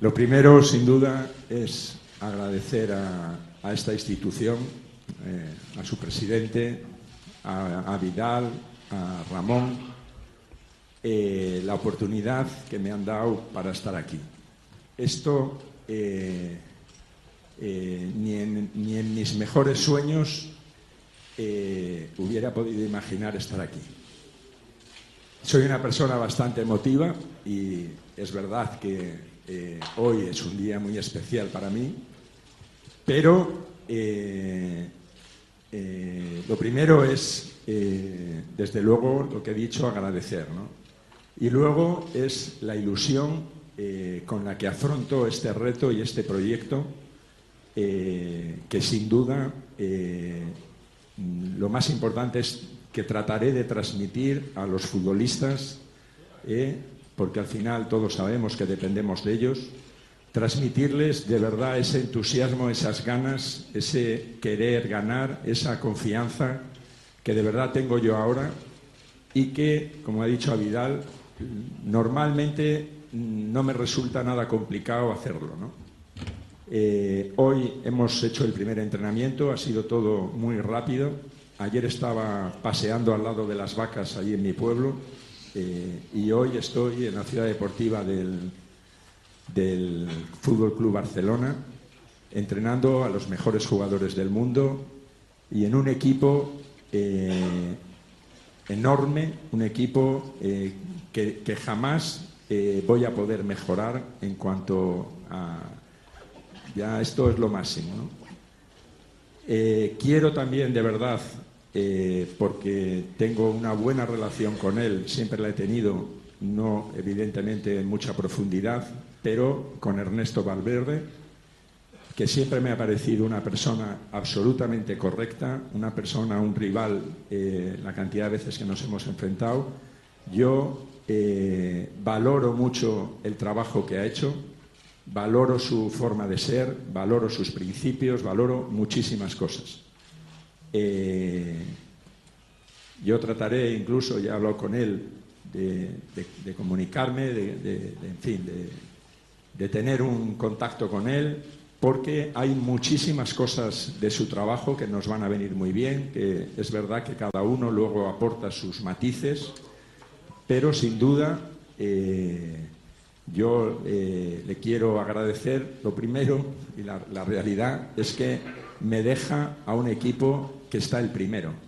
Lo primero, sin duda, es agradecer a, esta institución, eh, a su presidente, a, Vidal, a Ramón, eh, la oportunidad que me han dado para estar aquí. Esto eh, ni, en, ni, en, mis mejores sueños hubiera podido imaginar estar aquí. Soy una persona bastante emotiva y es verdad que eh, hoy es un día muy especial para mí, pero eh, eh, lo primero es, desde luego, lo que he dicho, agradecer. Y luego es la ilusión con la que afronto este reto y este proyecto, que sin duda lo más importante es que trataré de transmitir a los futbolistas porque al final todos sabemos que dependemos de ellos, transmitirles de verdad ese entusiasmo, esas ganas, ese querer ganar, esa confianza que de verdad tengo yo ahora y que, como ha dicho Avidal, normalmente no me resulta nada complicado hacerlo. Eh, hoy hemos hecho el primer entrenamiento, ha sido todo muy rápido. Ayer estaba paseando al lado de las vacas allí en mi pueblo eh, y hoy estoy en la ciudad deportiva del, del Fútbol Club Barcelona, entrenando a los mejores jugadores del mundo y en un equipo eh, enorme, un equipo eh, que, que, jamás voy a poder mejorar en cuanto a. Ya esto es lo máximo. quiero también, de verdad, eh, porque tengo una buena relación con él, siempre la he tenido, no evidentemente en mucha profundidad, pero con Ernesto Valverde, que siempre me ha parecido una persona absolutamente correcta, una persona, un rival, eh, la cantidad de veces que nos hemos enfrentado. Yo eh, valoro mucho el trabajo que ha hecho, valoro su forma de ser, valoro sus principios, valoro muchísimas cosas. Eh, yo trataré incluso, ya he hablado con él, de, comunicarme, de, en fin, de, tener un contacto con él, porque hay muchísimas cosas de su trabajo que nos van a venir muy bien, que es verdad que cada uno luego aporta sus matices, pero sin duda eh, yo eh, le quiero agradecer, lo primero, y la realidad es que me deja a un equipo que está el primero.